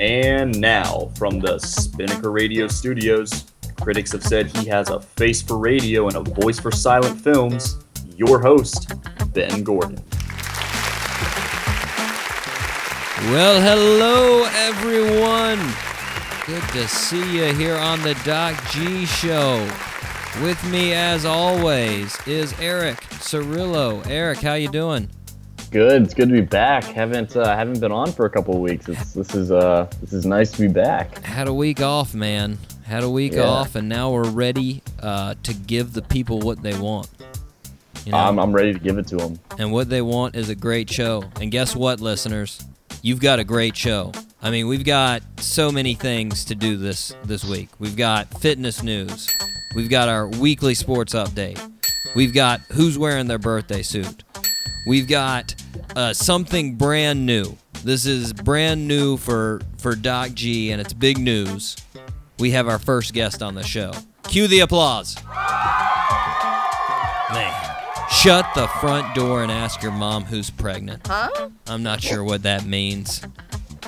And now, from the Spinnaker Radio Studios, critics have said he has a face for radio and a voice for silent films. Your host, Ben Gordon. Well, hello, everyone. Good to see you here on the Doc G Show. With me, as always, is Eric Cirillo. Eric, how you doing? Good. It's good to be back. Haven't uh, haven't been on for a couple of weeks. It's, this is uh this is nice to be back. Had a week off, man. Had a week Yeah. off, and now we're ready uh, to give the people what they want. You know? I'm I'm ready to give it to them. and what they want is a great show. And guess what, listeners? You've got a great show. I mean, we've got so many things to do this this week. We've got fitness news. We've got our weekly sports update. We've got who's wearing their birthday suit. We've got uh, something brand new. This is brand new for for Doc G, and it's big news. We have our first guest on the show. Cue the applause. Man. Shut the front door and ask your mom who's pregnant. Huh? I'm not sure what that means,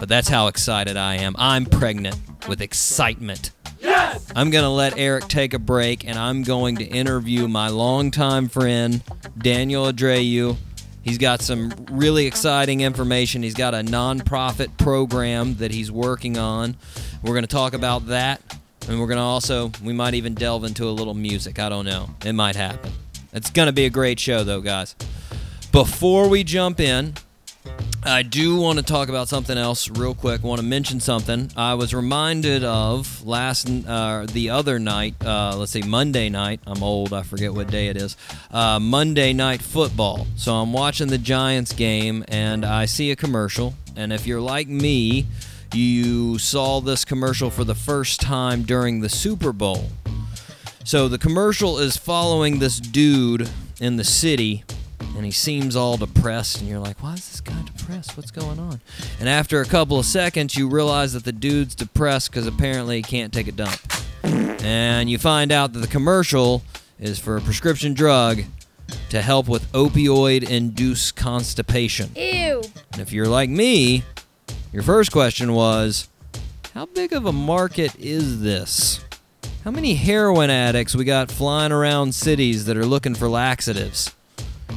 but that's how excited I am. I'm pregnant with excitement. Yes! I'm going to let Eric take a break and I'm going to interview my longtime friend, Daniel Adreu. He's got some really exciting information. He's got a nonprofit program that he's working on. We're going to talk about that. And we're going to also, we might even delve into a little music. I don't know. It might happen. It's going to be a great show, though, guys. Before we jump in, I do want to talk about something else real quick. I want to mention something. I was reminded of last, uh, the other night, uh, let's see, Monday night. I'm old, I forget what day it is. Uh, Monday night football. So I'm watching the Giants game and I see a commercial. And if you're like me, you saw this commercial for the first time during the Super Bowl. So the commercial is following this dude in the city, and he seems all depressed, and you're like, why is this guy depressed? What's going on? And after a couple of seconds, you realize that the dude's depressed because apparently he can't take a dump. And you find out that the commercial is for a prescription drug to help with opioid induced constipation. Ew. And if you're like me, your first question was, how big of a market is this? How many heroin addicts we got flying around cities that are looking for laxatives?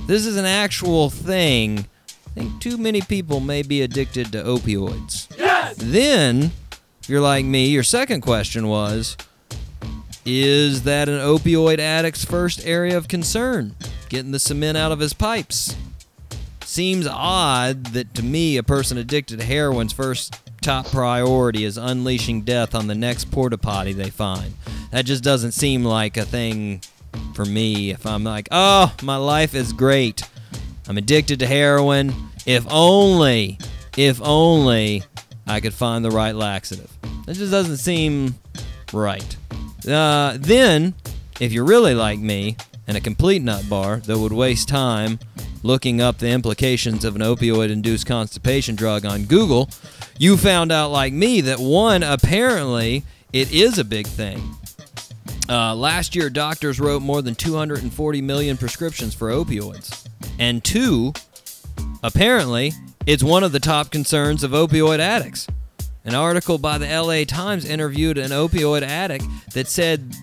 This is an actual thing. I think too many people may be addicted to opioids. Yes! Then, if you're like me, your second question was, is that an opioid addict's first area of concern? Getting the cement out of his pipes. Seems odd that to me, a person addicted to heroin's first top priority is unleashing death on the next porta potty they find. That just doesn't seem like a thing for me. If I'm like, oh, my life is great, I'm addicted to heroin. If only, if only I could find the right laxative. That just doesn't seem right. Uh, then, if you're really like me and a complete nut bar that would waste time looking up the implications of an opioid induced constipation drug on Google, you found out, like me, that one, apparently, it is a big thing. Uh, last year, doctors wrote more than 240 million prescriptions for opioids. And two, apparently, it's one of the top concerns of opioid addicts. An article by the LA Times interviewed an opioid addict that said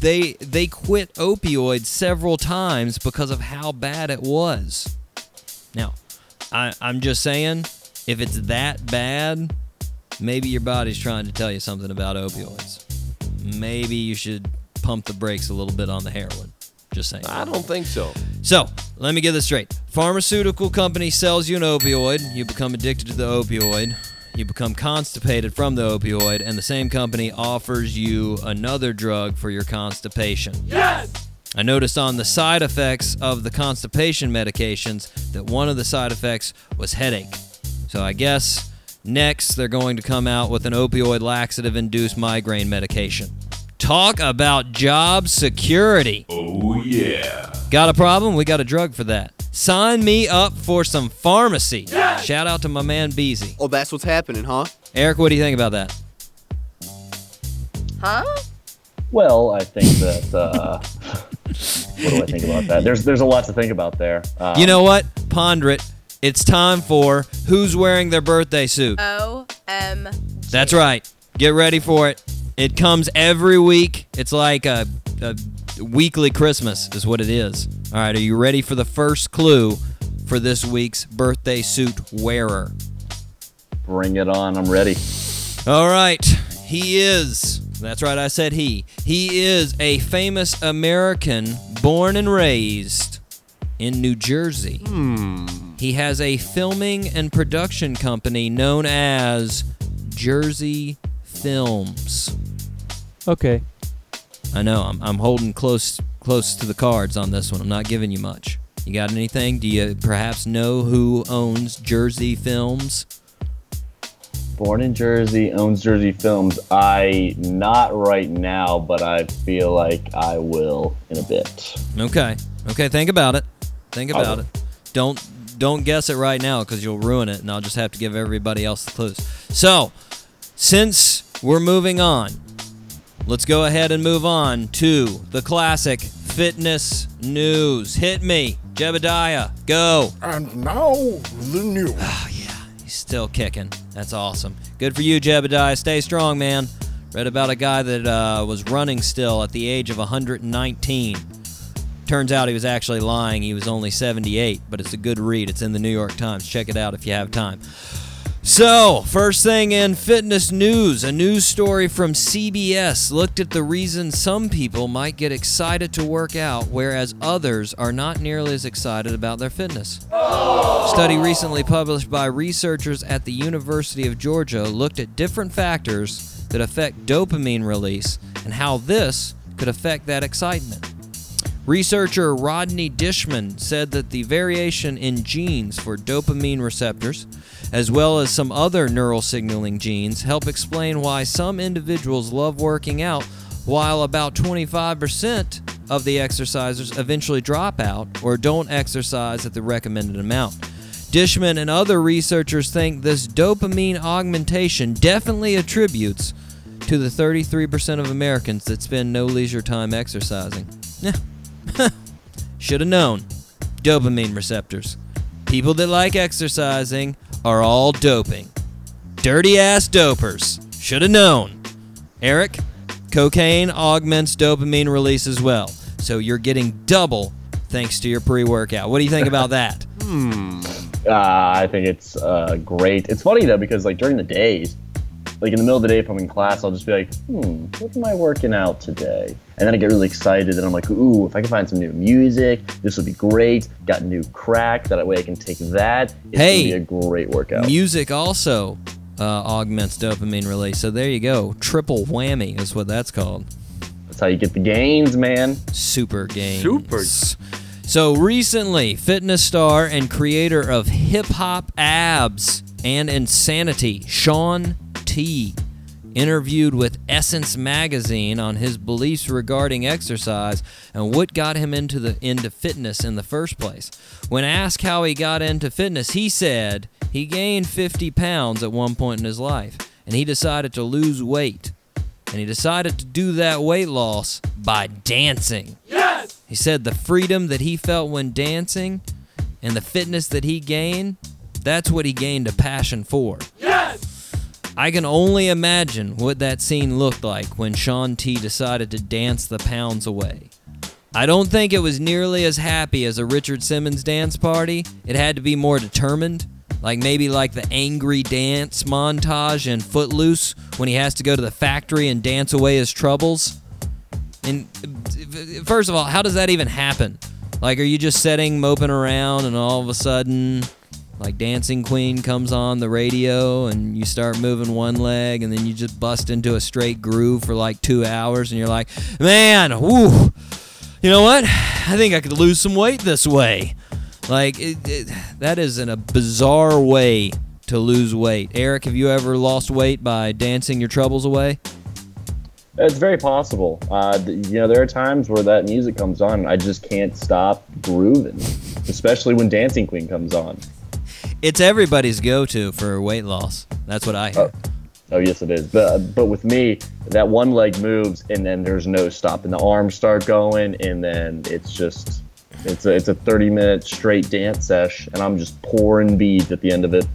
they they quit opioids several times because of how bad it was. Now, I, I'm just saying, if it's that bad, maybe your body's trying to tell you something about opioids. Maybe you should pump the brakes a little bit on the heroin. Just saying. I don't think so. So, let me get this straight. Pharmaceutical company sells you an opioid, you become addicted to the opioid, you become constipated from the opioid, and the same company offers you another drug for your constipation. Yes! I noticed on the side effects of the constipation medications that one of the side effects was headache. So I guess next they're going to come out with an opioid laxative induced migraine medication. Talk about job security. Oh, yeah. Got a problem? We got a drug for that. Sign me up for some pharmacy. Shout out to my man Beezy. Oh, that's what's happening, huh? Eric, what do you think about that? Huh? Well, I think that. Uh, what do I think about that? There's there's a lot to think about there. Um, You know what? Ponder it. It's time for Who's Wearing Their Birthday Suit? O M. That's right. Get ready for it. It comes every week. It's like a, a weekly Christmas, is what it is. All right, are you ready for the first clue for this week's birthday suit wearer? bring it on. I'm ready. All right, he is. That's right, I said he. He is a famous American born and raised in New Jersey. Hmm. He has a filming and production company known as Jersey Films. Okay. I know. I'm, I'm holding close close to the cards on this one. I'm not giving you much. You got anything? Do you perhaps know who owns Jersey Films? Born in Jersey, owns Jersey Films. I not right now, but I feel like I will in a bit. Okay. Okay. Think about it. Think about it. Don't don't guess it right now because you'll ruin it, and I'll just have to give everybody else the clues. So, since we're moving on, let's go ahead and move on to the classic fitness news. Hit me, Jebediah. Go. And now the news. Oh, yeah. He's still kicking. That's awesome. Good for you, Jebediah. Stay strong, man. Read about a guy that uh, was running still at the age of 119. Turns out he was actually lying. He was only 78, but it's a good read. It's in the New York Times. Check it out if you have time. So, first thing in fitness news, a news story from CBS looked at the reason some people might get excited to work out, whereas others are not nearly as excited about their fitness. A study recently published by researchers at the University of Georgia looked at different factors that affect dopamine release and how this could affect that excitement. Researcher Rodney Dishman said that the variation in genes for dopamine receptors, as well as some other neural signaling genes, help explain why some individuals love working out, while about 25% of the exercisers eventually drop out or don't exercise at the recommended amount. Dishman and other researchers think this dopamine augmentation definitely attributes to the 33% of Americans that spend no leisure time exercising. Yeah. Should have known. Dopamine receptors. People that like exercising are all doping. Dirty ass dopers. Should have known. Eric, cocaine augments dopamine release as well. So you're getting double thanks to your pre workout. What do you think about that? Uh, I think it's uh, great. It's funny though because like during the days, like in the middle of the day if I'm in class, I'll just be like, hmm, what am I working out today? And then I get really excited and I'm like, ooh, if I can find some new music, this would be great. Got new crack, that way I can take that. It's Hey, gonna be a great workout. Music also uh, augments dopamine release. So there you go. Triple whammy is what that's called. That's how you get the gains, man. Super games. Super. So recently, fitness star and creator of Hip Hop Abs and Insanity, Shaun T, interviewed with Essence magazine on his beliefs regarding exercise and what got him into the into fitness in the first place. When asked how he got into fitness, he said he gained 50 pounds at one point in his life and he decided to lose weight. And he decided to do that weight loss by dancing. Yes! He said the freedom that he felt when dancing and the fitness that he gained, that's what he gained a passion for. I can only imagine what that scene looked like when Shaun T decided to dance the pounds away. I don't think it was nearly as happy as a Richard Simmons dance party. It had to be more determined, like maybe like the angry dance montage in Footloose when he has to go to the factory and dance away his troubles. And first of all, how does that even happen? Like, are you just sitting, moping around, and all of a sudden, like Dancing Queen comes on the radio, and you start moving one leg, and then you just bust into a straight groove for like two hours, and you're like, man, you know what? I think I could lose some weight this way. Like, it, it, that is in a bizarre way to lose weight. Eric, have you ever lost weight by dancing your troubles away? It's very possible. Uh, you know, there are times where that music comes on and I just can't stop grooving. especially when Dancing Queen comes on. It's everybody's go-to for weight loss. That's what I hear. Oh yes, it is. But but with me, that one leg moves, and then there's no stop, and the arms start going, and then it's just it's a it's a 30 minute straight dance sesh, and I'm just pouring beads at the end of it.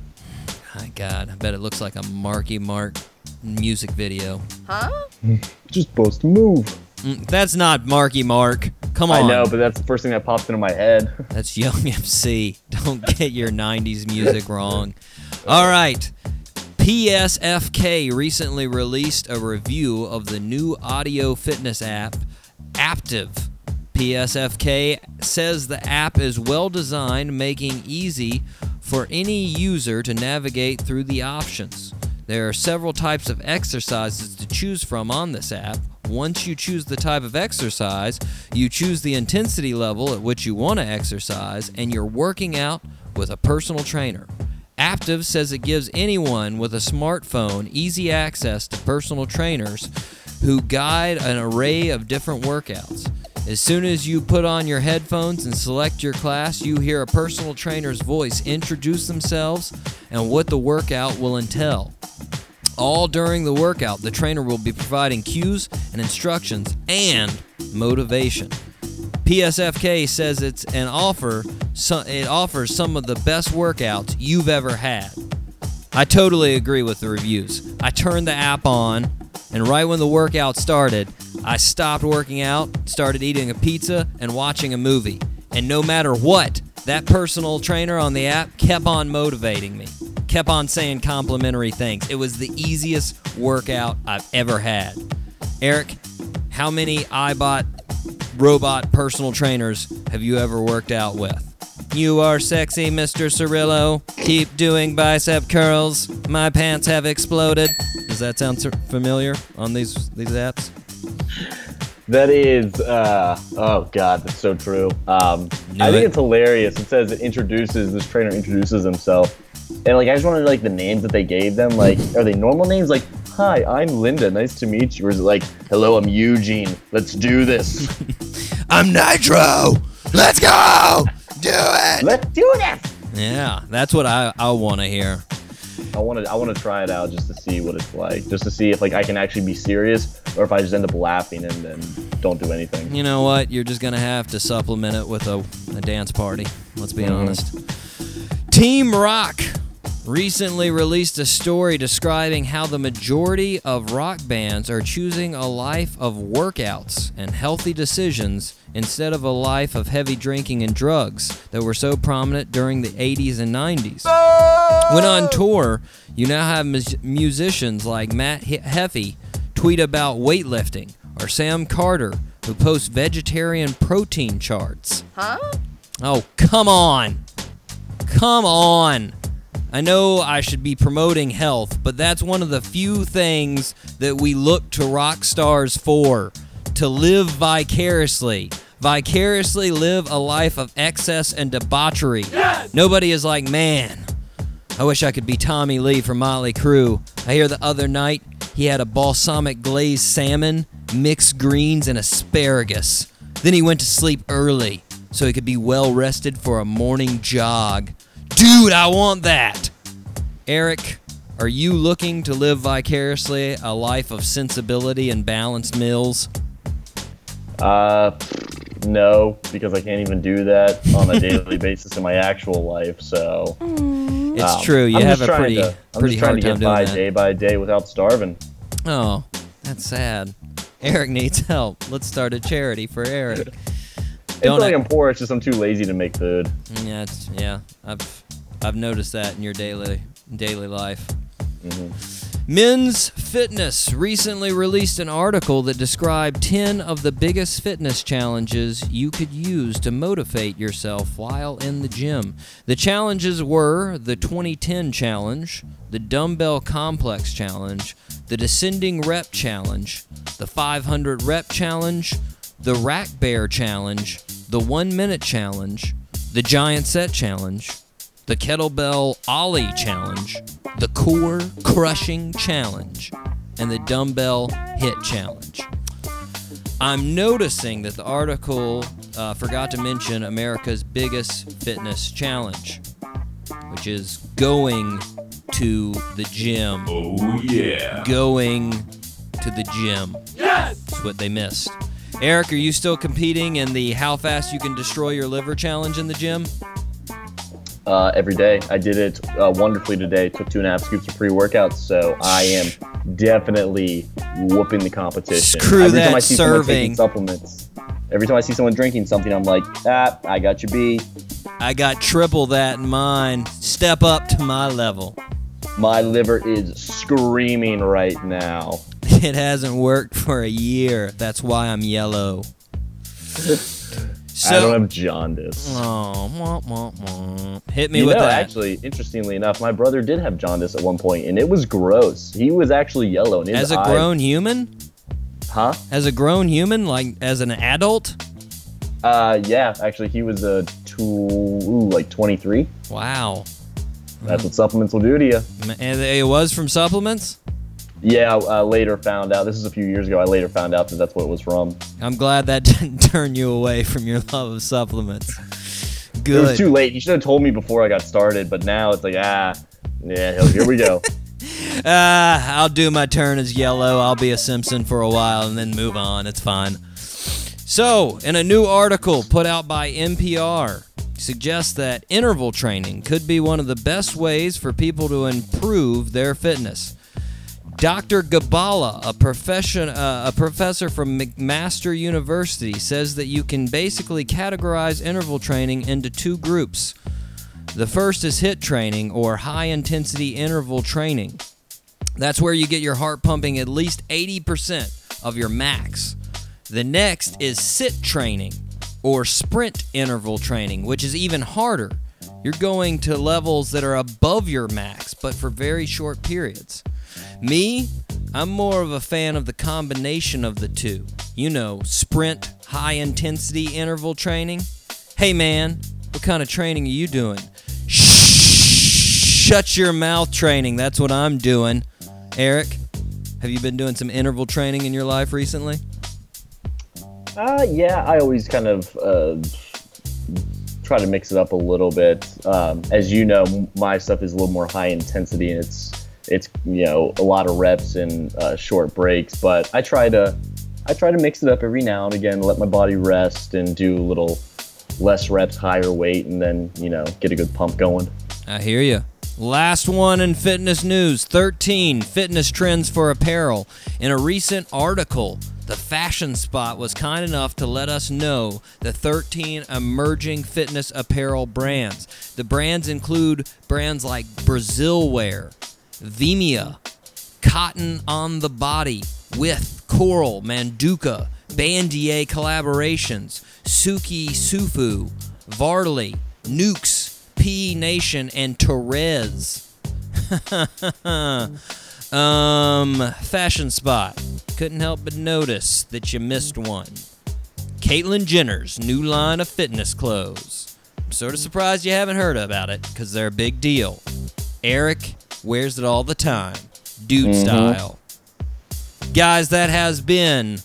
My God, I bet it looks like a Marky Mark music video. Huh? just supposed to move. Mm, that's not Marky Mark. Come on. I know, but that's the first thing that popped into my head. That's Young MC. Don't get your 90s music wrong. All right. PSFK recently released a review of the new audio fitness app, Aaptiv. PSFK says the app is well designed, making easy for any user to navigate through the options. There are several types of exercises to choose from on this app. Once you choose the type of exercise, you choose the intensity level at which you want to exercise, and you're working out with a personal trainer. Aaptiv says it gives anyone with a smartphone easy access to personal trainers who guide an array of different workouts. As soon as you put on your headphones and select your class, you hear a personal trainer's voice introduce themselves and what the workout will entail. All during the workout, the trainer will be providing cues and instructions and motivation. PSFK says it's an offer. It offers some of the best workouts you've ever had. I totally agree with the reviews. I turned the app on, and right when the workout started, I stopped working out, started eating a pizza, and watching a movie. And no matter what, that personal trainer on the app kept on motivating me, kept on saying complimentary things. It was the easiest workout I've ever had. Eric, how many iBot robot personal trainers have you ever worked out with? You are sexy, Mr. Cirillo. Keep doing bicep curls. My pants have exploded. Does that sound familiar on these these apps? That is, uh, oh god, that's so true. Um, I think it's hilarious. It says it introduces this trainer introduces himself, and like I just wanted like the names that they gave them. Like, are they normal names? Like, hi, I'm Linda. Nice to meet you. Or is it like, hello, I'm Eugene. Let's do this. I'm Nitro. Let's go. Do it. Let's do this. Yeah, that's what I, I want to hear. I want to I want to try it out just to see what it's like, just to see if like I can actually be serious or if I just end up laughing and then don't do anything. You know what? You're just gonna have to supplement it with a, a dance party. Let's be mm-hmm. honest. Team Rock recently released a story describing how the majority of rock bands are choosing a life of workouts and healthy decisions instead of a life of heavy drinking and drugs that were so prominent during the 80s and 90s. When on tour, you now have mus- musicians like Matt He- Heafy tweet about weightlifting, or Sam Carter, who posts vegetarian protein charts. Huh? Oh, come on. Come on. I know I should be promoting health, but that's one of the few things that we look to rock stars for to live vicariously. Vicariously live a life of excess and debauchery. Yes! Nobody is like, man, I wish I could be Tommy Lee from Motley Crue. I hear the other night he had a balsamic glazed salmon, mixed greens, and asparagus. Then he went to sleep early so he could be well rested for a morning jog. Dude, I want that! Eric, are you looking to live vicariously a life of sensibility and balanced meals? Uh, no, because I can't even do that on a daily basis in my actual life. So It's um, true. You I'm have a pretty, to, I'm pretty just trying hard to get by that. day by day without starving. Oh, that's sad. Eric needs help. Let's start a charity for Eric. It's Don't not like I'm poor. It's just I'm too lazy to make food. Yeah, it's, yeah. I've I've noticed that in your daily daily life. Mm-hmm. Men's Fitness recently released an article that described 10 of the biggest fitness challenges you could use to motivate yourself while in the gym. The challenges were the 2010 challenge, the dumbbell complex challenge, the descending rep challenge, the 500 rep challenge, the rack bear challenge, the 1 minute challenge, the giant set challenge, the kettlebell ollie challenge, the core crushing challenge, and the dumbbell hit challenge. I'm noticing that the article uh, forgot to mention America's biggest fitness challenge, which is going to the gym. Oh yeah. Going to the gym. Yes! That's what they missed. Eric, are you still competing in the how fast you can destroy your liver challenge in the gym? Uh, every day. I did it uh, wonderfully today. Took two and a half scoops of pre-workout, so I am definitely whooping the competition. Screw every that time I see someone serving. taking supplements, every time I see someone drinking something, I'm like, ah, I got you B. I got triple that in mine. Step up to my level. My liver is screaming right now. It hasn't worked for a year. That's why I'm yellow. I don't have jaundice. Oh, wah, wah, wah. hit me you with know, that. actually, interestingly enough, my brother did have jaundice at one point, and it was gross. He was actually yellow. And his as a eyes- grown human, huh? as a grown human, like as an adult. Uh, yeah, actually, he was a two, ooh, like 23. Wow, That's what supplements will do to you. And it was from supplements. Yeah, I later found out. This is a few years ago. I later found out that that's what it was from. I'm glad that didn't turn you away from your love of supplements. Good. It was too late. He should have told me before I got started. But now it's like, ah, yeah, here we go. Ah, I'll do my turn as yellow. I'll be a Simpson for a while and then move on. It's fine. So, in a new article put out by NPR, suggests that interval training could be one of the best ways for people to improve their fitness. Dr. Gibala, a profession, uh, a professor from McMaster University, says that you can basically categorize interval training into two groups. The first is HIT training or high intensity interval training. That's where you get your heart pumping at least 80% of your max. The next is sit training or sprint interval training, which is even harder. You're going to levels that are above your max, but for very short periods. Me, I'm more of a fan of the combination of the two. You know, sprint, high intensity interval training. Hey man, what kind of training are you doing? Shh, shut your mouth training. That's what I'm doing. Eric, have you been doing some interval training in your life recently? Uh, yeah, I always kind of uh, try to mix it up a little bit. Um, as you know, my stuff is a little more high intensity, and it's it's you know a lot of reps and uh, short breaks. But I try to I try to mix it up every now and again, let my body rest, and do a little less reps, higher weight, and then you know get a good pump going. I hear you. Last one in fitness news 13 fitness trends for apparel. In a recent article, the Fashion Spot was kind enough to let us know the 13 emerging fitness apparel brands. The brands include brands like Brazil Wear, Vimmia, Cotton on the Body, with Coral, Manduka, Bandier collaborations, Suki Sufu, Varley, Nukes, P Nation, and Torres. um, Fashion Spot. Couldn't help but notice that you missed one. Caitlyn Jenner's new line of fitness clothes. I'm sort of surprised you haven't heard about it because they're a big deal. Eric wears it all the time, dude mm-hmm. style. Guys, that has been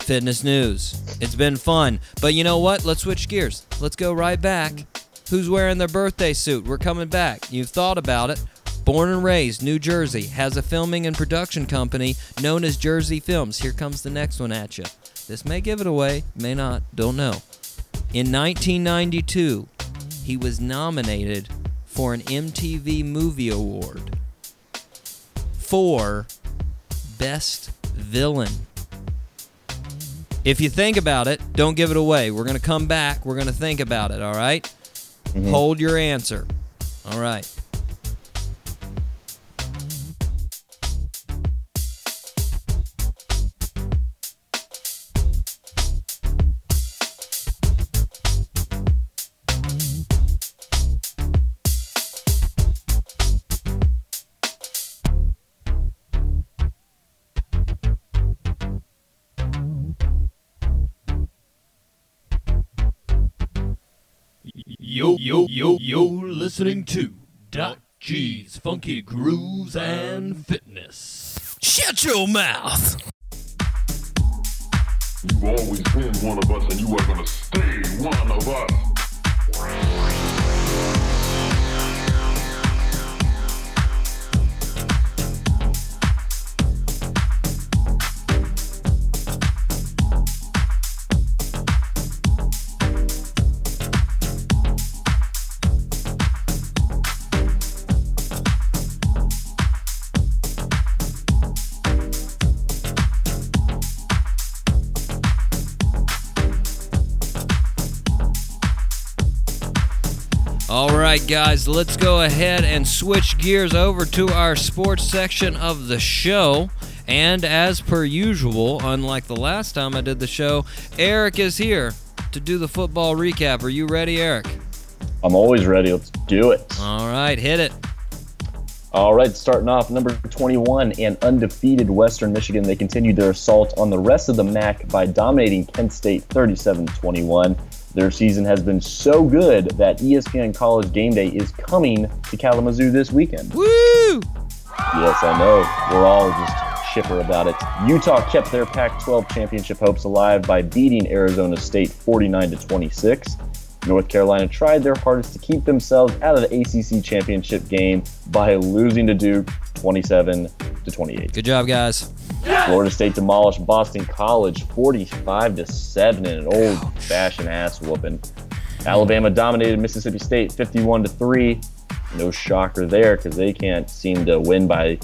fitness news. It's been fun. But you know what? Let's switch gears. Let's go right back. Who's wearing their birthday suit? We're coming back. You've thought about it. Born and raised, New Jersey, has a filming and production company known as Jersey Films. Here comes the next one at you. This may give it away, may not, don't know. In 1992, he was nominated for an MTV Movie Award for Best Villain. If you think about it, don't give it away. We're going to come back. We're going to think about it, all right? Mm-hmm. Hold your answer. All right. Listening to Doc G's Funky Grooves and Fitness. Shut your mouth. You've always been one of us, and you are gonna stay one of us. All right, guys, let's go ahead and switch gears over to our sports section of the show. And as per usual, unlike the last time I did the show, Eric is here to do the football recap. Are you ready, Eric? I'm always ready. Let's do it. All right, hit it. All right, starting off, number 21 and undefeated Western Michigan. They continued their assault on the rest of the MAC by dominating Kent State 37 21. Their season has been so good that ESPN College Game Day is coming to Kalamazoo this weekend. Woo! Yes, I know. We're all just chipper about it. Utah kept their Pac-12 championship hopes alive by beating Arizona State 49 to 26. North Carolina tried their hardest to keep themselves out of the ACC championship game by losing to Duke 27 to 28. Good job, guys. Florida State demolished Boston College 45 to 7 in an old fashioned ass whooping. Alabama dominated Mississippi State 51 to 3. No shocker there because they can't seem to win by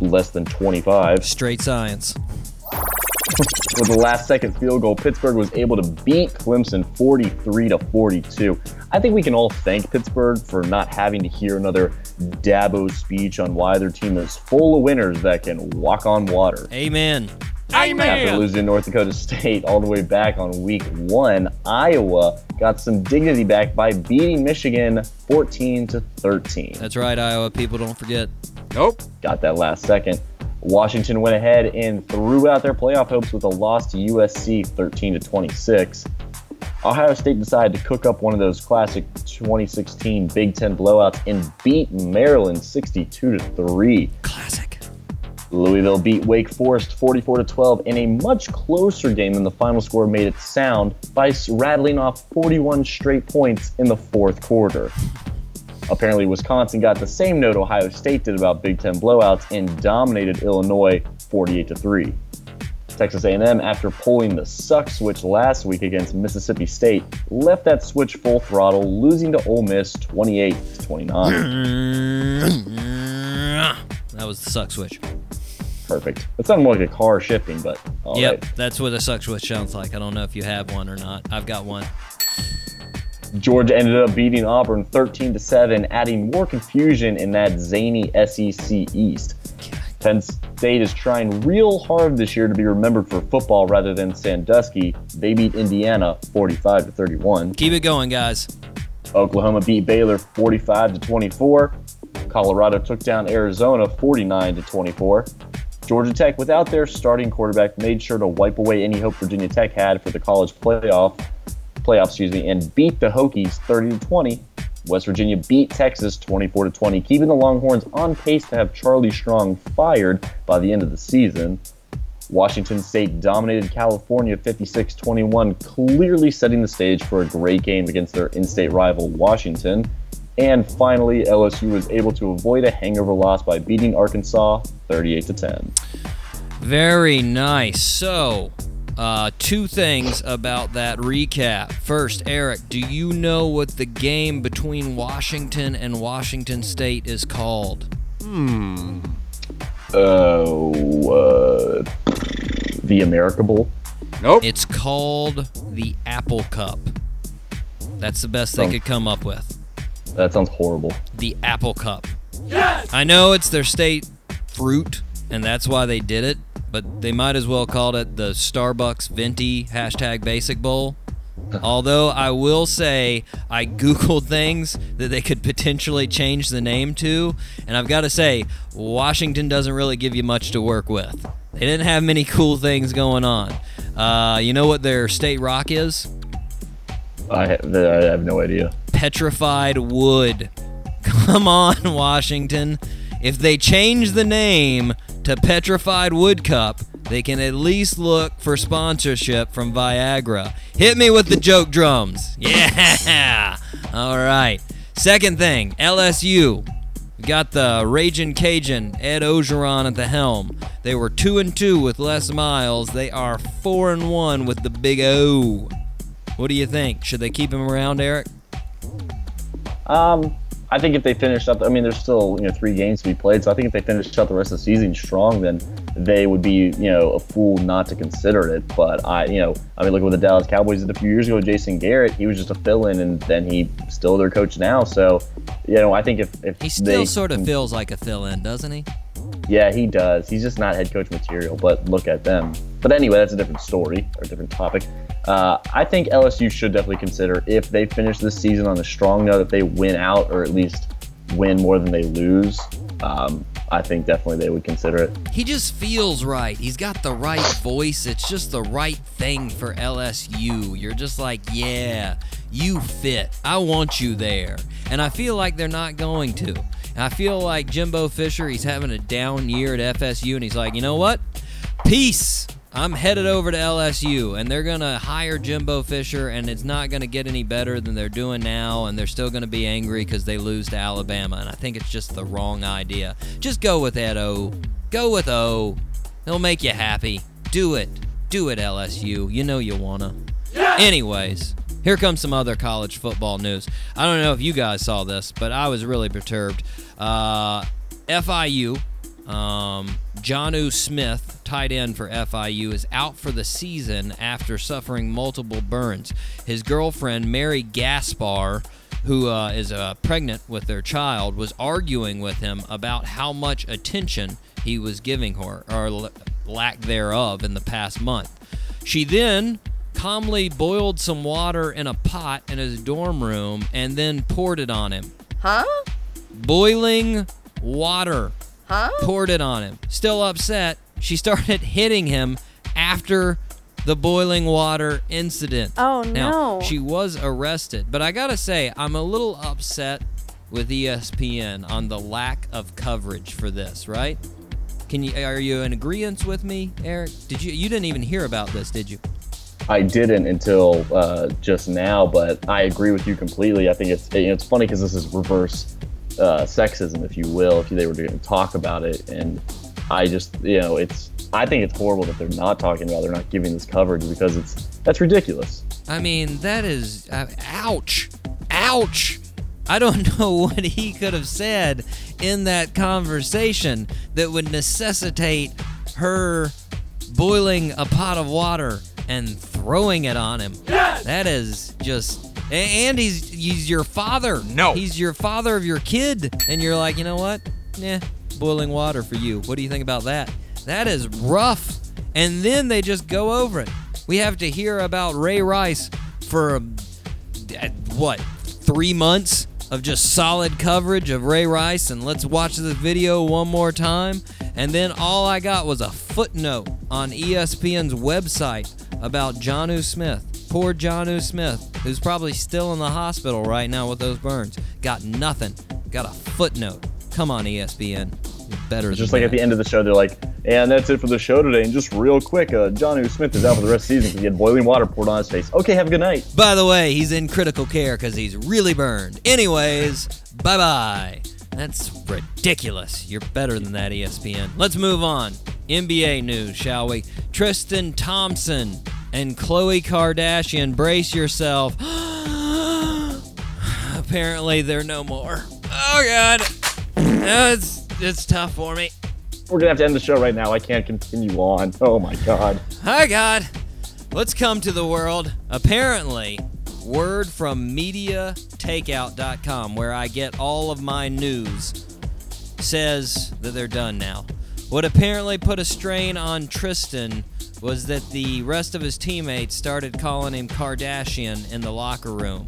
less than 25. Straight science. With the last second field goal, Pittsburgh was able to beat Clemson 43 to 42. I think we can all thank Pittsburgh for not having to hear another Dabo speech on why their team is full of winners that can walk on water. Amen. Amen. After losing to North Dakota State all the way back on week one, Iowa got some dignity back by beating Michigan 14 to 13. That's right, Iowa. People don't forget. Nope. Got that last second. Washington went ahead and threw out their playoff hopes with a loss to USC 13 to 26. Ohio State decided to cook up one of those classic 2016 Big Ten blowouts and beat Maryland 62 to 3. Classic. Louisville beat Wake Forest 44 to 12 in a much closer game than the final score made it sound by rattling off 41 straight points in the fourth quarter. Apparently, Wisconsin got the same note Ohio State did about Big Ten blowouts and dominated Illinois 48 to 3. Texas A&M, after pulling the suck switch last week against Mississippi State, left that switch full throttle, losing to Ole Miss 28 to 29. That was the suck switch. Perfect. It sounded more like a car shifting, but all yep, right. that's what a suck switch sounds like. I don't know if you have one or not. I've got one. Georgia ended up beating Auburn 13 to 7, adding more confusion in that zany SEC East. Penn State is trying real hard this year to be remembered for football rather than Sandusky. They beat Indiana 45 to 31. Keep it going, guys. Oklahoma beat Baylor 45 to 24. Colorado took down Arizona 49 to 24. Georgia Tech, without their starting quarterback, made sure to wipe away any hope Virginia Tech had for the college playoff, playoff, excuse me, and beat the Hokies 30 to 20. West Virginia beat Texas 24 to 20, keeping the Longhorns on pace to have Charlie Strong fired by the end of the season. Washington State dominated California 56 21, clearly setting the stage for a great game against their in state rival Washington. And finally, LSU was able to avoid a hangover loss by beating Arkansas 38 to 10. Very nice. So, uh, two things about that recap. First, Eric, do you know what the game between Washington and Washington State is called? Hmm. Oh, uh, the America Bowl. Nope. It's called the Apple Cup. That's the best they could come up with. That sounds horrible. The Apple Cup. Yes! I know it's their state fruit, and that's why they did it, but they might as well call it the Starbucks Venti hashtag Basic Bowl. Although I will say I googled things that they could potentially change the name to, and I've got to say Washington doesn't really give you much to work with. They didn't have many cool things going on. Uh, you know what their state rock is? I have, I have no idea. petrified wood. Come on, Washington. If they change the name to Petrified Wood Cup, they can at least look for sponsorship from Viagra. Hit me with the joke drums. Yeah. All right. Second thing, LSU. We got the Raging Cajun, Ed Orgeron at the helm. They were two and two with Les Miles. They are four and one with the Big O. What do you think? Should they keep him around, Eric? Um, I think if they finish up, I mean, there's still you know three games to be played, so I think if they finish out the rest of the season strong, then they would be you know a fool not to consider it. But I, you know, I mean, look at what the Dallas Cowboys did a few years ago Jason Garrett. He was just a fill-in, and then he still their coach now. So, you know, I think if if He still they, sort of feels like a fill-in, doesn't he? yeah, he does. He's just not head coach material. But look at them. But anyway, that's a different story or a different topic. Uh, I think LSU should definitely consider if they finish this season on a strong note, if they win out or at least win more than they lose. Um, I think definitely they would consider it. He just feels right. He's got the right voice. It's just the right thing for LSU. You're just like, yeah, you fit. I want you there. And I feel like they're not going to. I feel like Jimbo Fisher, he's having a down year at FSU, and he's like, you know what? Peace. I'm headed over to LSU, and they're going to hire Jimbo Fisher, and it's not going to get any better than they're doing now, and they're still going to be angry because they lose to Alabama, and I think it's just the wrong idea. Just go with Ed O. Go with O. He'll make you happy. Do it. Do it, LSU. You know you want to. Anyways, here comes some other college football news. I don't know if you guys saw this, but I was really perturbed. Uh, FIU, um, Jonnu Smith, tight end for FIU, is out for the season after suffering multiple burns. His girlfriend, Mary Gaspar, who uh, is uh, pregnant with their child, was arguing with him about how much attention he was giving her, or l- lack thereof, in the past month. She then calmly boiled some water in a pot in his dorm room and then poured it on him. Huh? Boiling water Huh? poured it on him. Still upset, she started hitting him after the boiling water incident. Oh, Now, no. she was arrested, but I gotta say, I'm a little upset with ESPN on the lack of coverage for this, right? Can you are you in agreement with me, Eric? Did you you didn't even hear about this, did you? I didn't until uh, just now, but I agree with you completely. I think it's it's funny because this is reverse uh, sexism, if you will, if they were going to talk about it. And I just you know it's I think it's horrible that they're not talking about, it, they're not giving this coverage because it's that's ridiculous. I mean, that is uh, ouch. Ouch. I don't know what he could have said in that conversation that would necessitate her boiling a pot of water and throwing it on him. That is just a- and he's he's your father. No. He's your father of your kid and you're like, "You know what? Yeah, boiling water for you. What do you think about that?" That is rough. And then they just go over it. We have to hear about Ray Rice for um, what three months of just solid coverage of Ray Rice, and let's watch this video one more time. And then all I got was a footnote on ESPN's website about Jonnu Smith. Poor Jonnu Smith, who's probably still in the hospital right now with those burns. Got nothing. Got a footnote. Come on, ESPN. You're better just like at the end of the show, they're like, and that's it for the show today. And just real quick, uh, John Smith is out for the rest of the season because he had boiling water poured on his face. Okay, have a good night. By the way, he's in critical care because he's really burned. Anyways, bye bye. That's ridiculous. You're better than that, ESPN. Let's move on. NBA news, shall we? Tristan Thompson and Khloe Kardashian, brace yourself. Apparently, they're no more. Oh, God. Oh, it's, it's tough for me. We're gonna have to end the show right now. I can't continue on. Oh my god. Hi, God. Let's come to the world. Apparently, word from MediaTakeout.com, where I get all of my news, says that they're done now. What apparently put a strain on Tristan was that the rest of his teammates started calling him Kardashian in the locker room.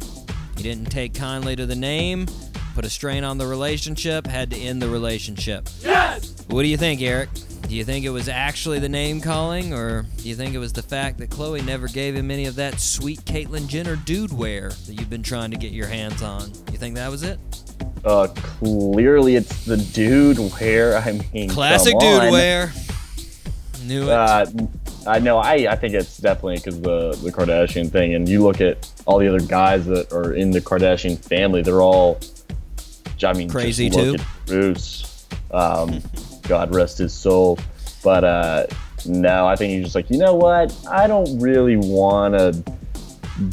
He didn't take kindly to the name, put a strain on the relationship, had to end the relationship. Yes! What do you think, Eric? Do you think it was actually the name calling, or do you think it was the fact that Khloe never gave him any of that sweet Caitlyn Jenner dude wear that you've been trying to get your hands on? You think that was it? Uh, clearly it's the dude where I mean, Classic dude wear. Knew it. Uh, I know. I, I think it's definitely because the the Kardashian thing, and you look at all the other guys that are in the Kardashian family. They're all, I mean, Crazy too? Bruce, um, God rest his soul. But uh, no, I think he's just like, you know what? I don't really want to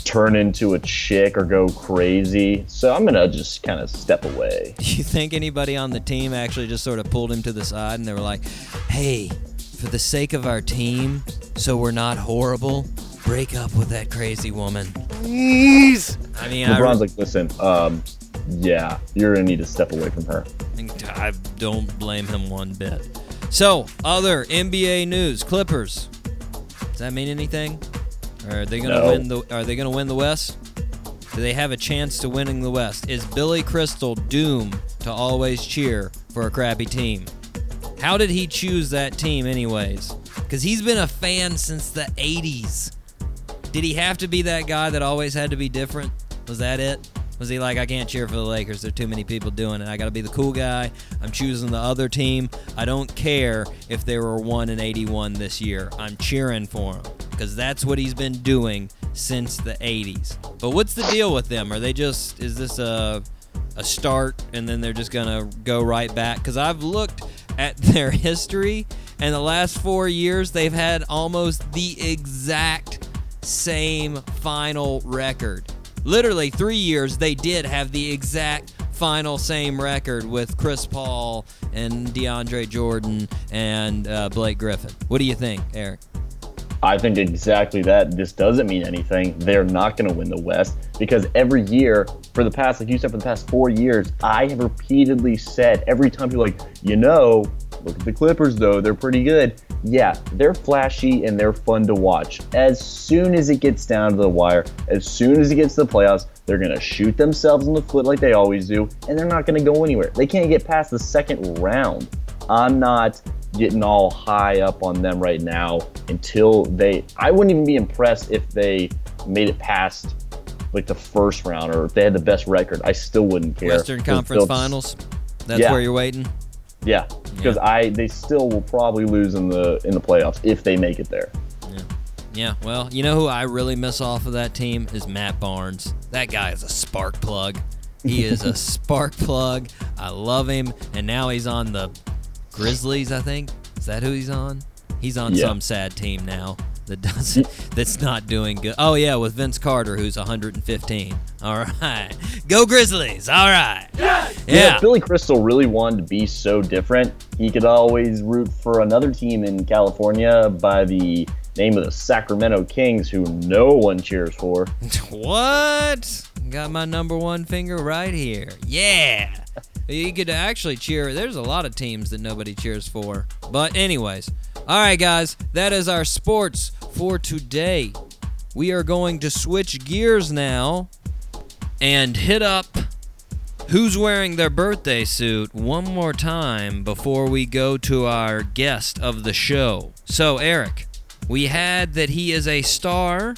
turn into a chick or go crazy, so I'm gonna just kind of step away. Do you think anybody on the team actually just sort of pulled him to the side and they were like, hey, for the sake of our team, so we're not horrible, break up with that crazy woman? Please. I mean, I, LeBron's like, listen, um, yeah, you're gonna need to step away from her. I don't blame him one bit. So, other NBA news: Clippers. Does that mean anything? Or are they gonna No. win the? Are they gonna win the West? Do they have a chance to winning the West? Is Billy Crystal doomed to always cheer for a crappy team? How did he choose that team, anyways? Because he's been a fan since the '80s. Did he have to be that guy that always had to be different? Was that it? Was he like, I can't cheer for the Lakers? There are too many people doing it. I got to be the cool guy. I'm choosing the other team. I don't care if they were 1 and 81 this year. I'm cheering for them because that's what he's been doing since the 80s. But what's the deal with them? Are they just, is this a, a start and then they're just going to go right back? Because I've looked at their history and the last four years, they've had almost the exact same final record. Literally, three years they did have the exact final same record with Chris Paul and DeAndre Jordan and uh, Blake Griffin. What do you think, Eric? I think exactly that. This doesn't mean anything. They're not going to win the West because every year, for the past, like you said, for the past four years, I have repeatedly said every time people like, you know, look at the Clippers though, they're pretty good. Yeah, they're flashy and they're fun to watch. As soon as it gets down to the wire, as soon as it gets to the playoffs, they're going to shoot themselves in the foot like they always do, and they're not going to go anywhere. They can't get past the second round. I'm not getting all high up on them right now until they. I wouldn't even be impressed if they made it past like the first round or if they had the best record. I still wouldn't care. Western Conference Finals? That's Yeah. where you're waiting? Yeah, because I they still will probably lose in the in the playoffs if they make it there. Yeah, well, you know who I really miss off of that team is Matt Barnes. That guy is a spark plug. He is a spark plug. I love him, and now he's on the Grizzlies. I think is that who he's on? He's on Yeah. some sad team now that doesn't that's not doing good. Oh yeah, with Vince Carter, who's 115. All right, go Grizzlies. All right. Yeah. Yeah, Billy Crystal really wanted to be so different, he could always root for another team in California by the name of the Sacramento Kings, who no one cheers for. What? Got my number one finger right here. Yeah. You could actually cheer. There's a lot of teams that nobody cheers for. But, anyways. All right, guys. That is our sports for today. We are going to switch gears now and hit up who's wearing their birthday suit one more time before we go to our guest of the show. So, Eric, we had that he is a star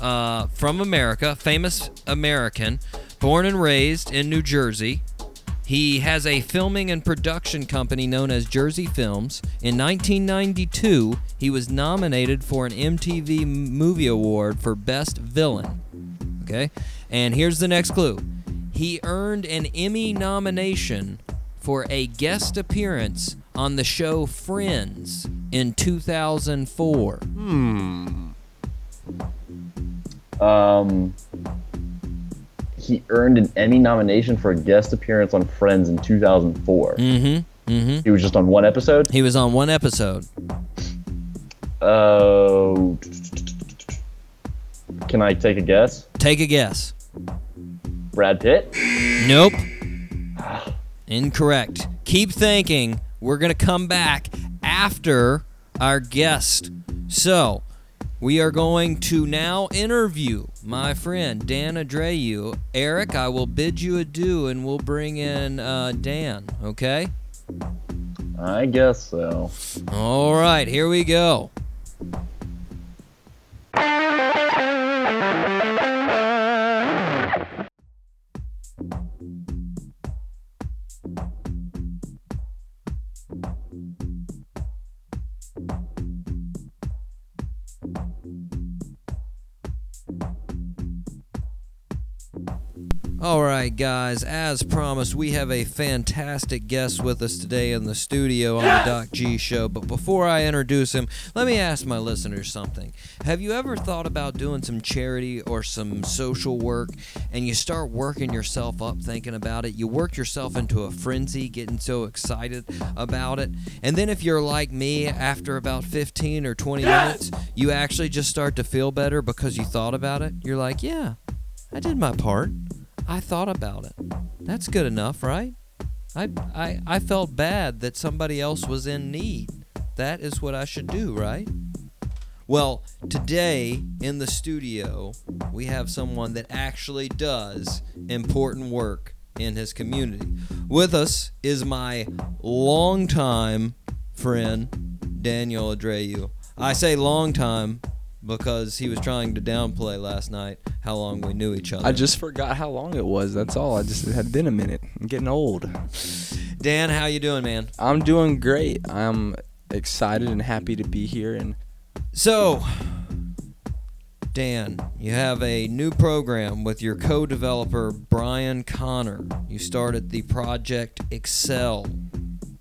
uh, from America, famous American, born and raised in New Jersey. He has a filming and production company known as Jersey Films. In 1992, he was nominated for an MTV Movie Award for Best Villain. Okay? And here's the next clue he earned an Emmy nomination for a guest appearance on the show Friends in 2004. Hmm. Um, he earned an Emmy nomination for a guest appearance on Friends in 2004. Mm-hmm. Mm-hmm. He was just on one episode. He was on one episode. Oh, can I take a guess? Take a guess. Brad Pitt. Nope. Incorrect. Keep thinking. We're going to come back after our guest. So, we are going to now interview my friend Dan Adreu. Eric, I will bid you adieu and we'll bring in uh, Dan, okay? I guess so. All right, here we go. All right, guys, as promised, we have a fantastic guest with us today in the studio on the Doc G Show. But before I introduce him, let me ask my listeners something. Have you ever thought about doing some charity or some social work and you start working yourself up thinking about it? You work yourself into a frenzy, getting so excited about it. And then, if you're like me, after about 15 or 20 minutes, you actually just start to feel better because you thought about it. You're like, yeah, I did my part. I thought about it. That's good enough, right? I, I, I felt bad that somebody else was in need. That is what I should do, right? Well, today in the studio, we have someone that actually does important work in his community. With us is my longtime friend, Daniel Adreu. I say long time because he was trying to downplay last night how long we knew each other. I just forgot how long it was. That's all. I just had been a minute. I'm getting old. Dan, how you doing, man? I'm doing great. I'm excited and happy to be here and So, Dan, you have a new program with your co-developer Brian Connor. You started the Project Excel.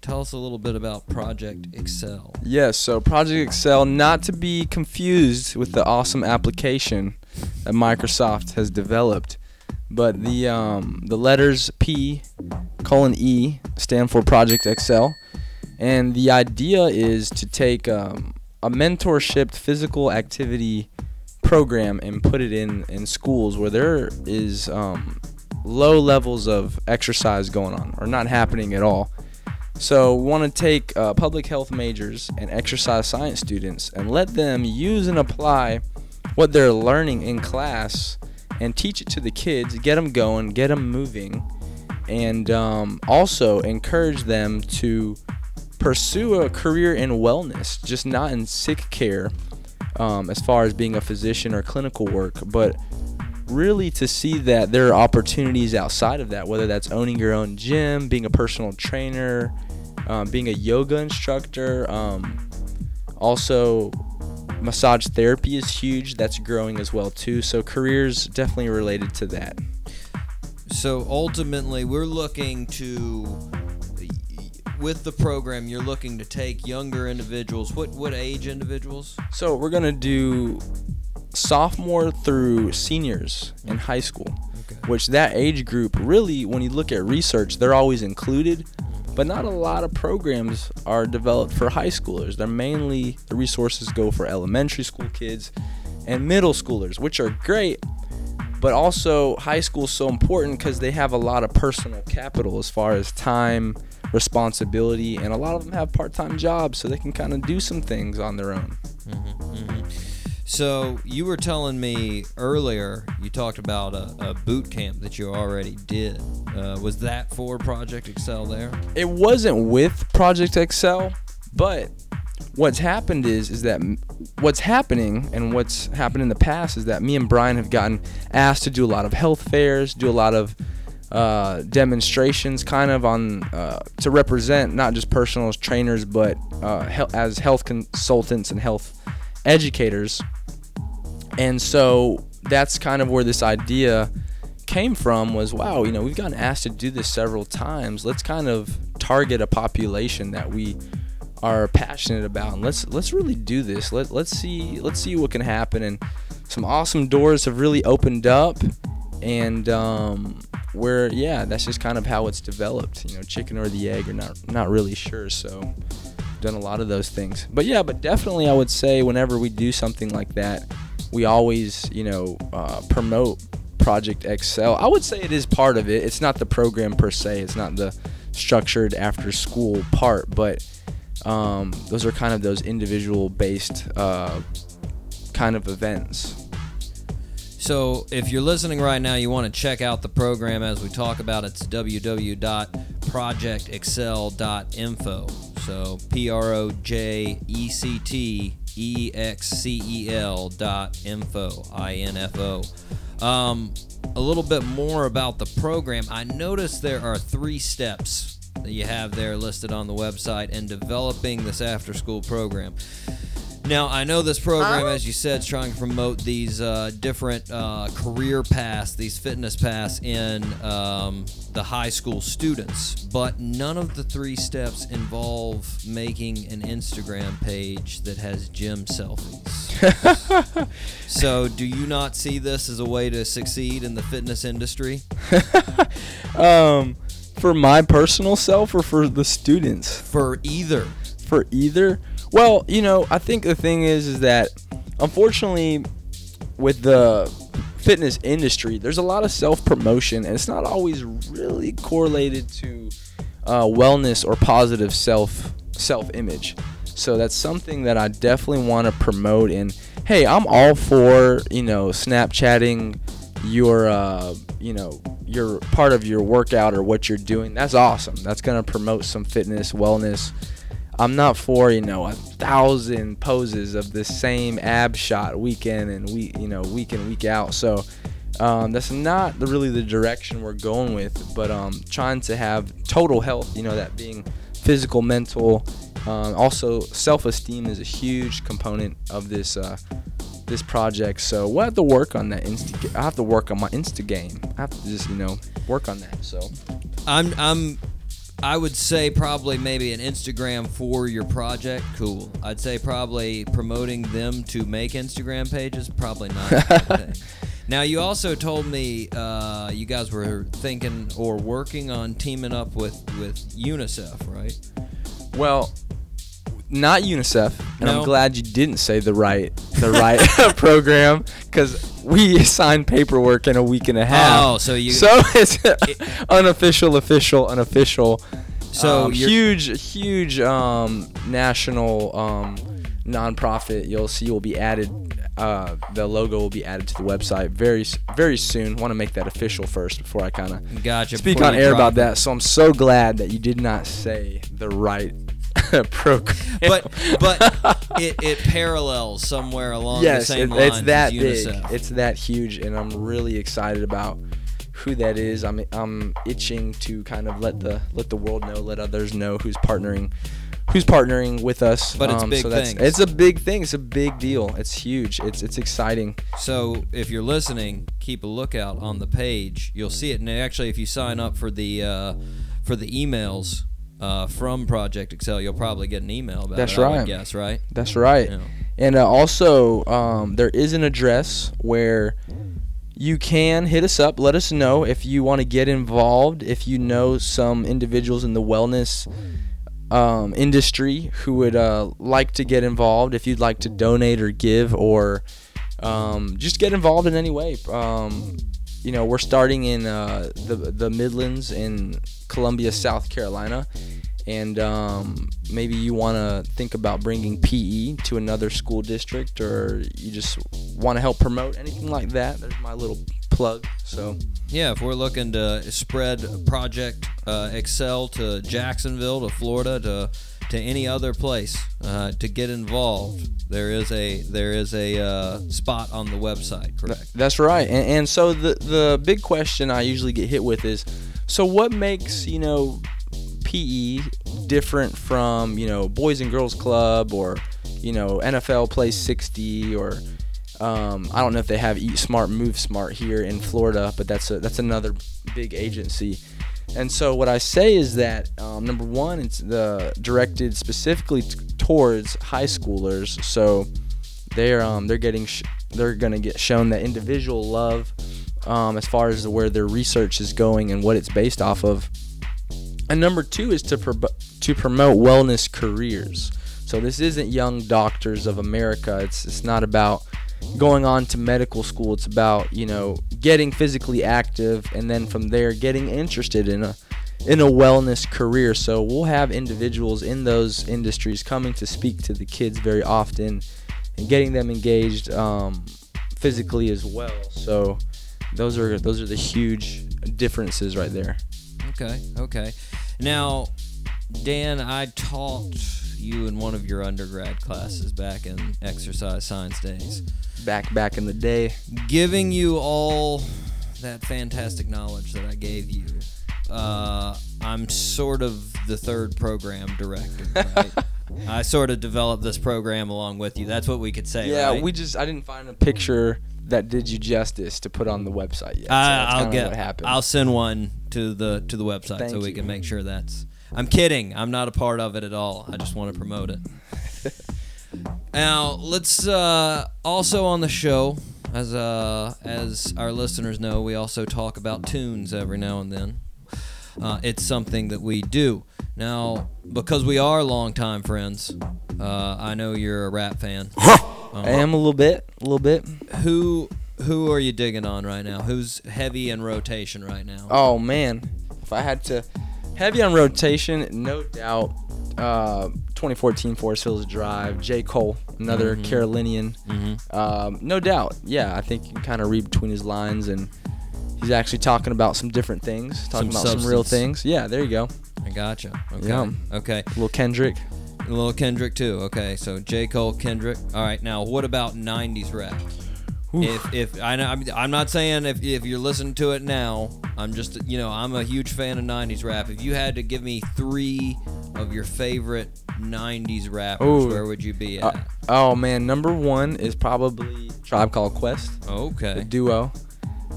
Tell us a little bit about Project Excel. yes, so Project Excel not to be confused with the awesome application that Microsoft has developed. But the um, the letters P colon E stand for Project Excel. And the idea is to take um, a mentorship physical activity program and put it in, in schools where there is um, low levels of exercise going on or not happening at all. So we want to take uh, public health majors and exercise science students and let them use and apply what they're learning in class and teach it to the kids, get them going, get them moving, and um, also encourage them to pursue a career in wellness, just not in sick care um, as far as being a physician or clinical work, but really to see that there are opportunities outside of that, whether that's owning your own gym, being a personal trainer, um, being a yoga instructor. Um, also, massage therapy is huge. That's growing as well too. So careers definitely related to that. So ultimately, we're looking to with the program you're looking to take younger individuals. What what age individuals? So we're gonna do sophomore through seniors in high school, Okay. which that age group really, when you look at research, they're always included, but not a lot of programs are developed for high schoolers. They're mainly the resources go for elementary school kids and middle schoolers, which are great. But also, high school is so important because they have a lot of personal capital as far as time, responsibility, and a lot of them have part time jobs, so they can kind of do some things on their own. Mm-hmm, mm-hmm. So you were telling me earlier, you talked about a, a boot camp that you already did. Uh, was that for Project Excel there? it wasn't with Project Excel, but what's happened is is that what's happening and what's happened in the past is that me and Brian have gotten asked to do a lot of health fairs, do a lot of uh, demonstrations, kind of on uh, to represent not just personal trainers, but uh, hel- as health consultants and health educators. And so that's kind of where this idea came from was wow, you know, we've gotten asked to do this several times. Let's kind of target a population that we are passionate about and let's let's really do this. Let let's see let's see what can happen and some awesome doors have really opened up and um where yeah, that's just kind of how it's developed. You know, chicken or the egg, or not not really sure. So done a lot of those things. But yeah, but definitely I would say whenever we do something like that, we always, you know, uh, promote Project Excel. I would say it is part of it. It's not the program per se. It's not the structured after school part, but um, those are kind of those individual based uh, kind of events. So if you're listening right now, you want to check out the program as we talk about it, it's www.projectexcel.info. So P R O J E C T E X C E L dot info I N F O. Um, a little bit more about the program. I noticed there are three steps that you have there listed on the website in developing this after school program. Now I know this program, as you said, is trying to promote these uh, different uh, career paths, these fitness paths in um, the high school students, but none of the three steps involve making an Instagram page that has gym selfies. so, do you not see this as a way to succeed in the fitness industry? Um, for my personal self or for the students? For either. For either? Well, you know, I think the thing is, is that unfortunately, with the fitness industry, there's a lot of self promotion, and it's not always really correlated to uh, wellness or positive self self image. So that's something that I definitely want to promote. And hey, I'm all for you know Snapchatting your uh, you know your part of your workout or what you're doing. That's awesome. That's gonna promote some fitness, wellness. I'm not for you know a thousand poses of the same ab shot week in and week you know week in week out. So um, that's not really the direction we're going with. But um, trying to have total health, you know, that being physical, mental, um, also self-esteem is a huge component of this uh, this project. So we'll have to work on that. Insta- I have to work on my Insta game. I have to just you know work on that. So I'm I'm I would say probably maybe an Instagram for your project. Cool. I'd say probably promoting them to make Instagram pages. Probably not. a good thing. Now you also told me uh, you guys were thinking or working on teaming up with with UNICEF, right? well. Not UNICEF, and No. I'm glad you didn't say the right the right program because we signed paperwork in a week and a half. Oh, so you- so it's unofficial, official, unofficial. So um, huge, huge um, national um, nonprofit. You'll see will be added. Uh, the logo will be added to the website very, very soon. Want to make that official first before I kind of Gotcha. speak on air about that. So I'm so glad that you did not say the right program. But but it, it parallels somewhere along yes, the same it- it's that big. It's that huge, and I'm really excited about who that is. I'm I'm itching to kind of let the let the world know, let others know who's partnering. Who's partnering with us? But it's um, big so things. It's a big thing. It's a big deal. It's huge. It's it's exciting. So if you're listening, keep a lookout on the page. You'll see it. And actually, if you sign up for the uh, for the emails uh, from Project Excel, you'll probably get an email about That's it. I would right. guess right. That's right. Yeah. And uh, also, um, there is an address where you can hit us up. Let us know if you want to get involved. If you know some individuals in the wellness um, industry who would uh, like to get involved, if you'd like to donate or give or um, just get involved in any way. You know, we're starting in uh, the the Midlands in Columbia, South Carolina, and um, maybe you want to think about bringing PE to another school district, or you just want to help promote anything like that. There's my little plug. So Yeah, if we're looking to spread Project uh, Excel to Jacksonville, to Florida, to to any other place uh, to get involved, there is a there is a uh, spot on the website. Correct. That's right. And, and so the the big question I usually get hit with is, so what makes you know PE different from you know Boys and Girls Club or you know NFL Play 60 or um, I don't know if they have Eat Smart Move Smart here in Florida, but that's a that's another big agency. And so what I say is that um, number one, it's the directed specifically t- towards high schoolers. So they're um, they're getting sh- they're gonna get shown that individual love um, as far as where their research is going and what it's based off of. And number two is to pro- to promote wellness careers. So this isn't young doctors of America. It's it's not about going on to medical school. It's about you know getting physically active and then from there getting interested in a in a wellness career. So we'll have individuals in those industries coming to speak to the kids very often and getting them engaged um, physically as well. So those are those are the huge differences right there. Okay. Okay. Now, Dan, I taught you in one of your undergrad classes back in exercise science days, Back back in the day. giving you all that fantastic knowledge that I gave you. Uh, I'm sort of the third program director, right? I sort of developed this program along with you. That's what we could say. Yeah, right? we just I didn't find a picture that did you justice to put on the website yet. So that's I'll get. what happened. I'll send one to the to the website Thank so we you. can make sure that's. I'm kidding. I'm not a part of it at all. I just want to promote it. now let's uh, also on the show, as uh, as our listeners know, we also talk about tunes every now and then. Uh, it's something that we do. Now, because we are longtime friends, uh, I know you're a rap fan. I am a little bit, a little bit. Who who are you digging on right now? Who's heavy in rotation right now? Oh man, if I had to heavy on rotation, no doubt. Uh, 2014 Forest Hills Drive, J. Cole, another Mm-hmm. Carolinian. Um, no doubt. Yeah, I think you can kind of read between his lines, and he's actually talking about some different things, talking Some about some real things. Yeah, there you go. I gotcha. Okay. Yeah. Okay. little Kendrick. A little Kendrick too. Okay. So J. Cole, Kendrick. All right. Now, what about '90s rap? If if I know, I'm, I'm not saying if if you're listening to it now, I'm just you know I'm a huge fan of '90s rap. If you had to give me three of your favorite '90s rappers, Ooh. where would you be at? Uh, oh man, number one is probably Tribe Called Quest, the okay. duo.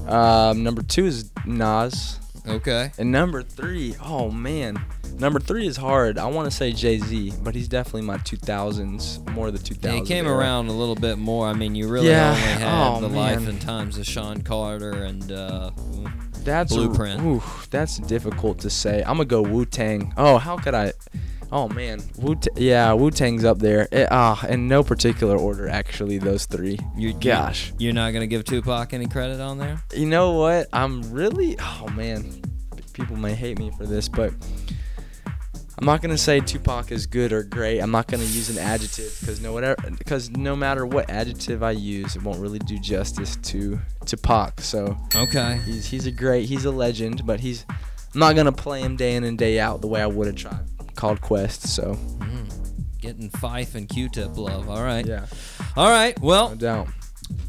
Um, number two is Nas, Okay. and number three, oh man, number three is hard. I want to say Jay Z, but he's definitely my 2000s, more of the 2000s. Yeah, he came era. around a little bit more. I mean, you really Yeah. only had Oh, the life and times of Sean Carter and uh, That's a- Blueprint. ooh, that's difficult to say. I'm gonna go Wu Tang. Oh, how could I? Oh man, Wu. Yeah, Wu Tang's up there. It, ah, in no particular order, actually. Those three. you, Gosh. you, are not gonna give Tupac any credit on there. You know what? I'm really. Oh man, people may hate me for this, but I'm not gonna say Tupac is good or great. I'm not gonna use an adjective because no whatever because no matter what adjective I use, it won't really do justice to Tupac. So Okay. he's he's a great, he's a legend, but he's I'm not gonna play him day in and day out the way I would have Tribe called Quest. So Getting Phife and Q-Tip love. All right. yeah, All right. Well. no doubt.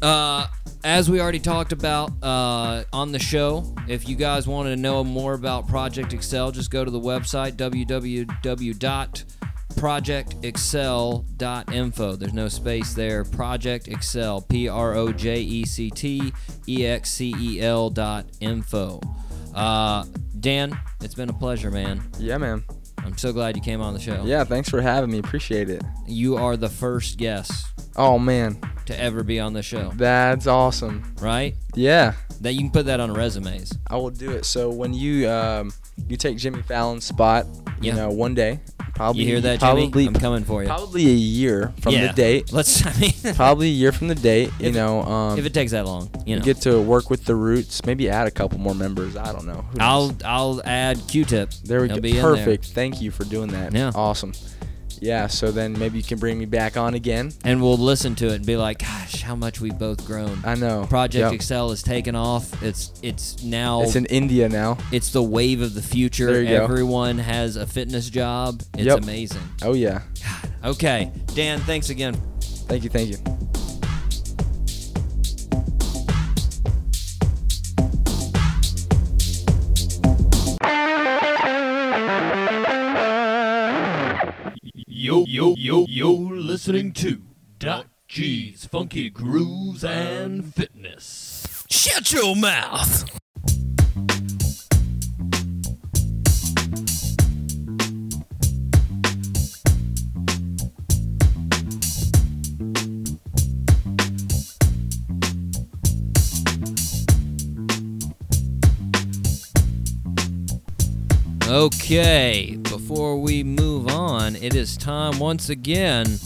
uh, as we already talked about uh, on the show, if you guys wanted to know more about Project Excel, just go to the website www.projectexcel.info. There's no space there. Project Excel, P R O J E C T E X C E L dot info. Uh, Dan, it's been a pleasure, man. Yeah, man. I'm so glad you came on the show. Yeah, thanks for having me. Appreciate it. You are the first guest Oh man, to ever be on the show, that's awesome. right? Yeah. That you can put that on resumes. I will do it. So when you um you take Jimmy Fallon's spot, you Yeah. know, one day, probably You hear that, probably Jimmy? I'm coming for you. probably a year from yeah. the date. Let's. I mean, Probably a year from the date. You If- know, um, if it takes that long, you know, get to work with the Roots. Maybe add a couple more members. I don't know. I'll? I'll add Q-Tip. There we He'll go. there. Perfect. Thank you for doing that. Yeah. Awesome. Yeah. So then maybe you can bring me back on again. And we'll listen to it and be like, gosh, how much we've both grown. I know. Project Yep. Excel is taken off. It's it's now It's in India now. it's the wave of the future. There you go. Everyone has a fitness job. It's Yep. amazing. Oh yeah. Okay, Dan, thanks again. Thank you. Thank you. Listening to Doc G's Funky Grooves and Fitness. Shut your mouth. Okay, before we move on, it is time once again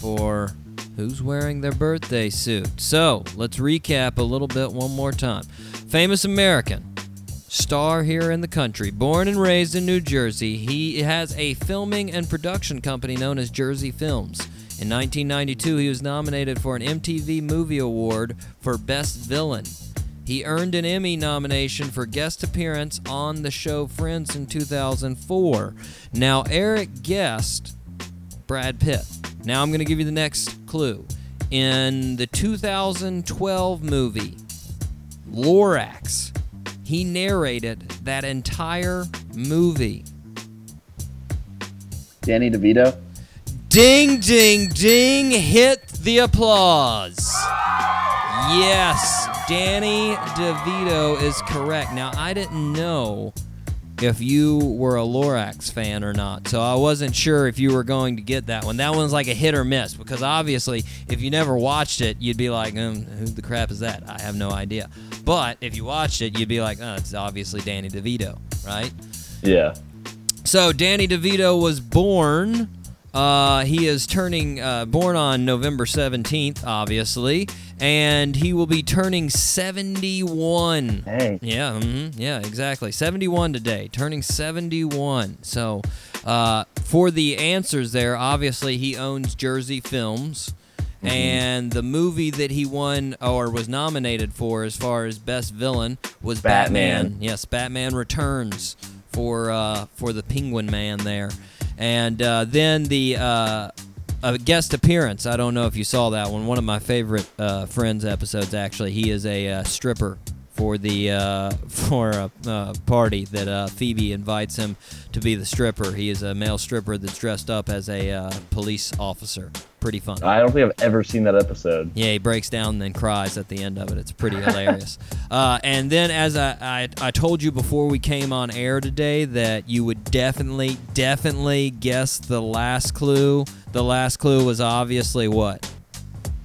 for who's wearing their birthday suit. So let's recap a little bit one more time. Famous American, star here in the country, born and raised in New Jersey. He has a filming and production company known as Jersey Films. In 1992, he was nominated for an MTV Movie Award for Best Villain. He earned an Emmy nomination for guest appearance on the show Friends in 2004. Now, Eric guessed Brad Pitt. Now I'm going to give you the next clue. In the 2012 movie Lorax, he narrated that entire movie. Danny DeVito. Ding, ding, ding. Hit the applause. Yes, Danny DeVito is correct. Now, I didn't know if you were a Lorax fan or not, so I wasn't sure if you were going to get that one. That one's like a hit or miss because obviously, if you never watched it, you'd be like, um, who the crap is that? I have no idea. But if you watched it, you'd be like, oh, it's obviously Danny DeVito, right? Yeah. So Danny DeVito was born. Uh, he is turning uh, born on November 17th, obviously, and he will be turning 71. Hey. Yeah, hmm yeah, exactly. 71 today, turning 71. So, uh, for the answers there, obviously he owns Jersey Films. And the movie that he won or was nominated for as far as best villain was Batman. Batman. Yes, Batman Returns for uh, for the Penguin Man there. And uh, then the uh, a guest appearance. I don't know if you saw that one. One of my favorite uh, Friends episodes, actually. He is a uh, stripper for the uh, for a uh, party that uh, Phoebe invites him to be the stripper. He is a male stripper that's dressed up as a uh, police officer. Pretty fun. I don't think I've ever seen that episode. Yeah, he breaks down and then cries at the end of it. It's pretty hilarious. Uh, and then, as I, I, I told you before we came on air today, that you would definitely, definitely guess the last clue. The last clue was obviously what?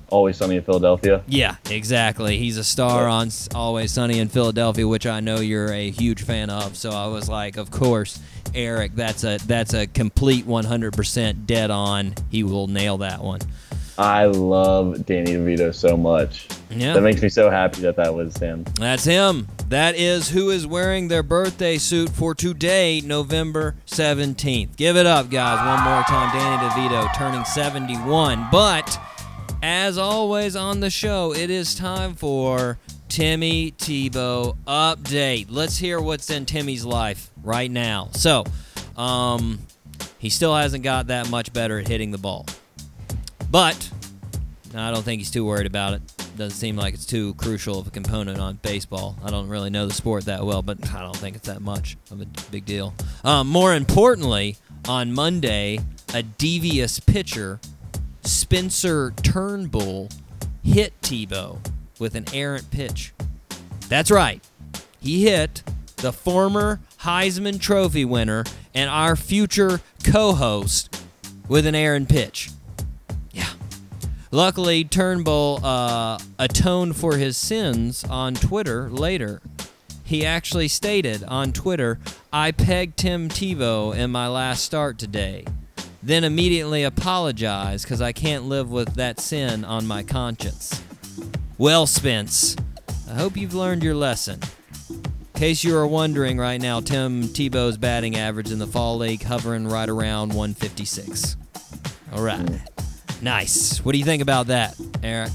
Always Sunny in Philadelphia. Yeah, exactly. He's a star on Always Sunny in Philadelphia, which I know you're a huge fan of. So I was like, of course, Eric. That's a that's a complete 100% dead on. He will nail that one. I love Danny DeVito so much. Yeah. That makes me so happy that that was him. That's him. That is who is wearing their birthday suit for today, November 17th. Give it up, guys, one more time. Danny DeVito turning 71. But as always on the show, it is time for Timmy Tebow update. Let's hear what's in Timmy's life right now. So, um, he still hasn't got that much better at hitting the ball. But I don't think he's too worried about it. Doesn't seem like it's too crucial of a component on baseball. I don't really know the sport that well, but I don't think it's that much of a big deal. Um, more importantly, on Monday, a devious pitcher, Spencer Turnbull, hit Tebow with an errant pitch. That's right. He hit the former Heisman Trophy winner and our future co host with an errant pitch. Yeah. Luckily, Turnbull uh, atoned for his sins on Twitter later. He actually stated on Twitter, I pegged Tim Tebow in my last start today. Then immediately apologized because I can't live with that sin on my conscience. Well, Spence, I hope you've learned your lesson. In case you are wondering right now, Tim Tebow's batting average in the Fall League hovering right around 156. All right. Nice. What do you think about that, Eric?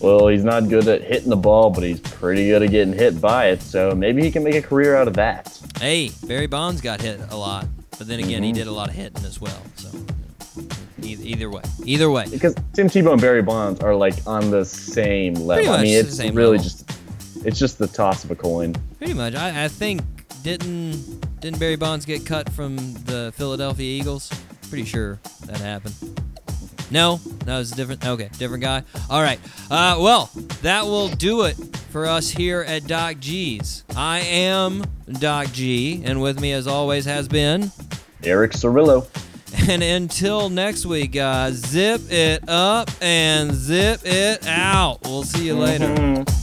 Well, he's not good at hitting the ball, but he's pretty good at getting hit by it. So maybe he can make a career out of that. Hey, Barry Bonds got hit a lot, but then again, he mm-hmm. did a lot of hitting as well. So, e- either way, either way. Because Tim Tebow and Barry Bonds are like on the same level. I mean, it's really level. just it's just the toss of a coin. Pretty much. I, I think didn't didn't Barry Bonds get cut from the Philadelphia Eagles? Pretty sure that happened. No, that was a different. Okay, different guy. All right. Uh, well, that will do it for us here at Doc G's. I am Doc G, and with me, as always, has been. Eric Cirillo. And until next week, guys, zip it up and zip it out. We'll see you later. Mhm.